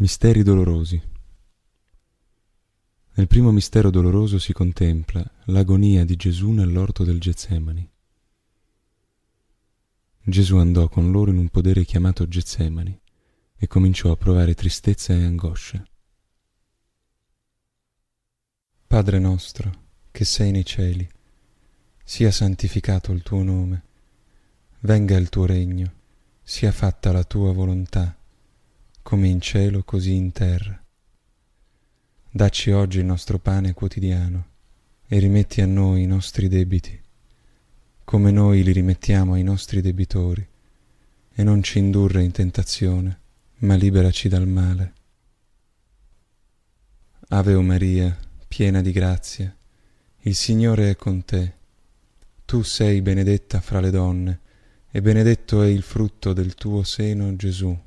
Misteri dolorosi. Nel primo mistero doloroso si contempla l'agonia di Gesù nell'orto del Getsemani. Gesù andò con loro in un podere chiamato Getsemani e cominciò a provare tristezza e angoscia. Padre nostro, che sei nei cieli, sia santificato il tuo nome, venga il tuo regno, sia fatta la tua volontà come in cielo così in terra. Dacci oggi il nostro pane quotidiano e rimetti a noi i nostri debiti, come noi li rimettiamo ai nostri debitori, e non ci indurre in tentazione, ma liberaci dal male. Ave o Maria, piena di grazia, il Signore è con te. Tu sei benedetta fra le donne, e benedetto è il frutto del tuo seno, Gesù.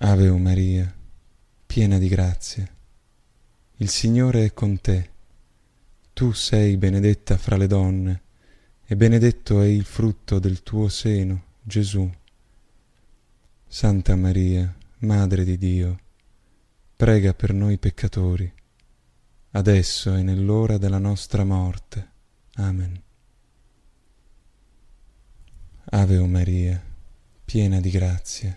Ave o Maria, piena di grazia, il Signore è con te. Tu sei benedetta fra le donne, e benedetto è il frutto del tuo seno, Gesù. Santa Maria, Madre di Dio, prega per noi peccatori, adesso e nell'ora della nostra morte. Amen. Ave o Maria, piena di grazia,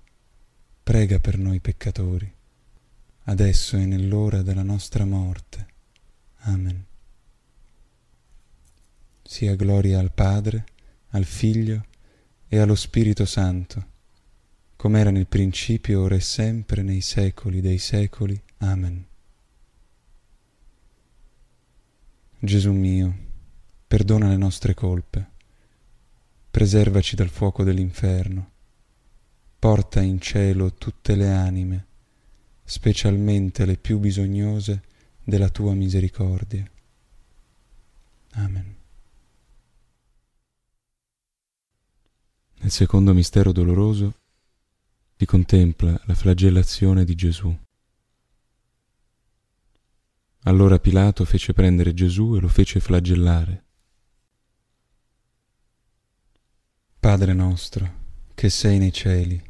prega per noi peccatori, adesso e nell'ora della nostra morte. Amen. sia gloria al Padre, al Figlio e allo Spirito Santo, come era nel principio, ora e sempre, nei secoli dei secoli. Amen. Gesù mio, perdona le nostre colpe, preservaci dal fuoco dell'inferno, porta in cielo tutte le anime, specialmente le più bisognose della tua misericordia. Amen. Nel secondo mistero doloroso si contempla la flagellazione di Gesù. Allora Pilato fece prendere Gesù e lo fece flagellare. Padre nostro, che sei nei cieli,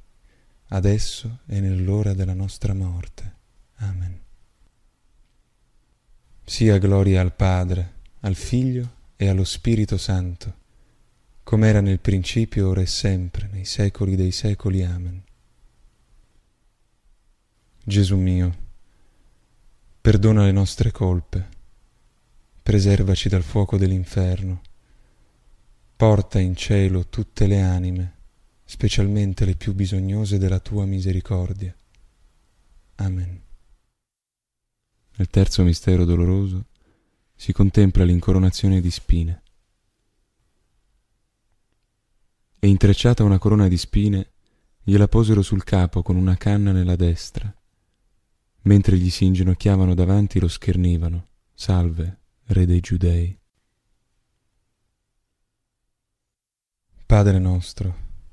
adesso e nell'ora della nostra morte. Amen. Sia gloria al Padre, al Figlio e allo Spirito Santo, come era nel principio, ora e sempre, nei secoli dei secoli. Amen. Gesù mio, perdona le nostre colpe, preservaci dal fuoco dell'inferno, porta in cielo tutte le anime, specialmente le più bisognose della tua misericordia. Amen. Nel terzo mistero doloroso si contempla l'incoronazione di spine. E intrecciata una corona di spine, gliela posero sul capo con una canna nella destra. Mentre gli si inginocchiavano davanti lo schernivano. Salve, Re dei Giudei. Padre nostro,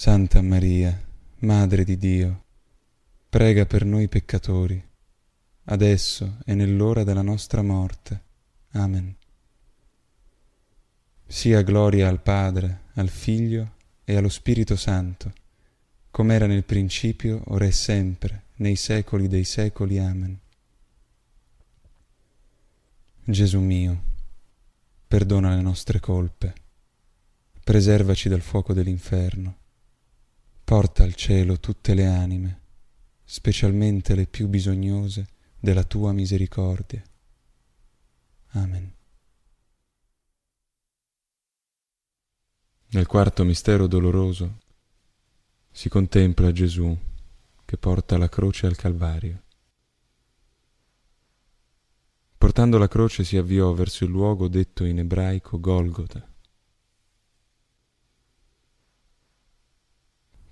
Santa Maria, Madre di Dio, prega per noi peccatori, adesso e nell'ora della nostra morte. Amen. Sia gloria al Padre, al Figlio e allo Spirito Santo, come era nel principio, ora e sempre, nei secoli dei secoli. Amen. Gesù mio, perdona le nostre colpe, preservaci dal fuoco dell'inferno, porta al cielo tutte le anime, specialmente le più bisognose della tua misericordia. Amen. Nel quarto mistero doloroso si contempla Gesù che porta la croce al Calvario. Portando la croce si avviò verso il luogo detto in ebraico Golgota.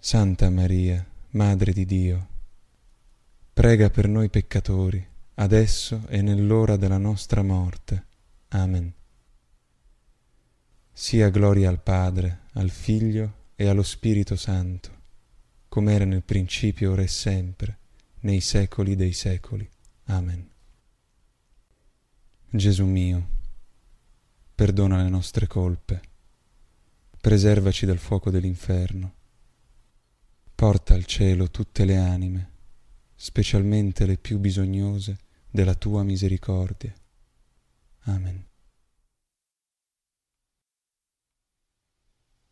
Santa Maria, Madre di Dio, prega per noi peccatori, adesso e nell'ora della nostra morte. Amen sia gloria al Padre, al Figlio e allo Spirito Santo, come era nel principio, ora e sempre, nei secoli dei secoli. Amen. Gesù mio, perdona le nostre colpe, preservaci dal fuoco dell'inferno, porta al cielo tutte le anime, specialmente le più bisognose della tua misericordia. Amen.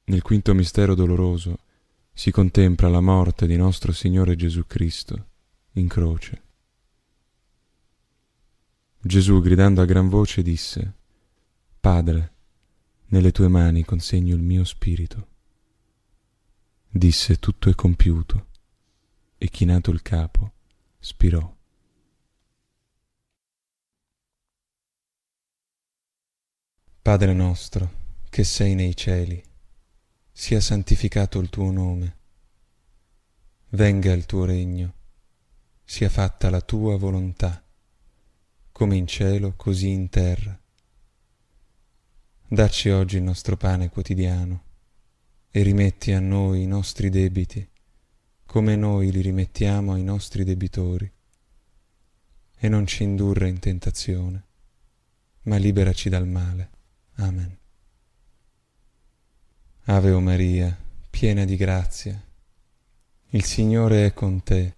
Nel quinto mistero doloroso si contempla la morte di nostro Signore Gesù Cristo in croce. Gesù, gridando a gran voce, disse, Padre, nelle tue mani consegno il mio spirito. Disse, tutto è compiuto, e chinato il capo, spirò. Padre nostro, che sei nei cieli, sia santificato il tuo nome, venga il tuo regno, sia fatta la tua volontà, come in cielo così in terra. Dacci oggi il nostro pane quotidiano e rimetti a noi i nostri debiti, come noi li rimettiamo ai nostri debitori. E non ci indurre in tentazione, ma liberaci dal male. Amen. Ave o Maria, piena di grazia, il Signore è con te.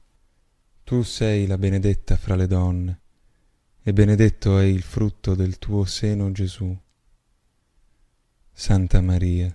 Tu sei la benedetta fra le donne, e benedetto è il frutto del tuo seno Gesù. Santa Maria,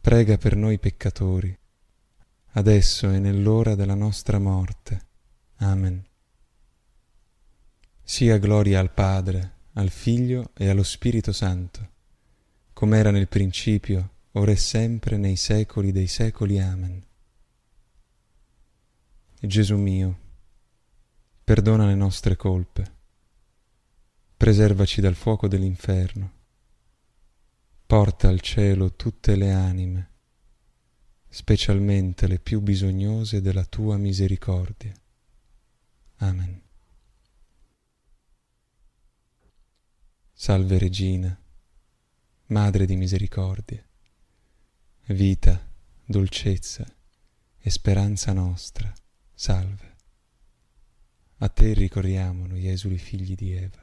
prega per noi peccatori, adesso e nell'ora della nostra morte. Amen. Sia gloria al Padre, al Figlio e allo Spirito Santo come era nel principio, ora e sempre, nei secoli dei secoli. Amen. Gesù mio, perdona le nostre colpe, preservaci dal fuoco dell'inferno, porta al cielo tutte le anime, specialmente le più bisognose della tua misericordia. Amen. Salve Regina Madre di misericordia, vita, dolcezza e speranza nostra, salve. A te ricorriamo noi esuli figli di Eva.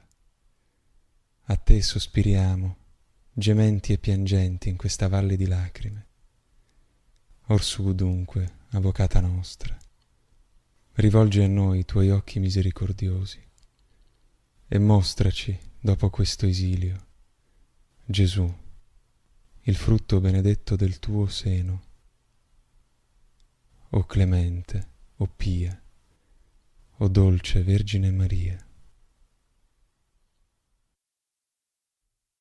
A te sospiriamo, gementi e piangenti in questa valle di lacrime. Orsù dunque, avvocata nostra, rivolgi a noi i tuoi occhi misericordiosi e mostraci, dopo questo esilio, Gesù, il frutto benedetto del tuo seno. O clemente, o pia, o dolce Vergine Maria.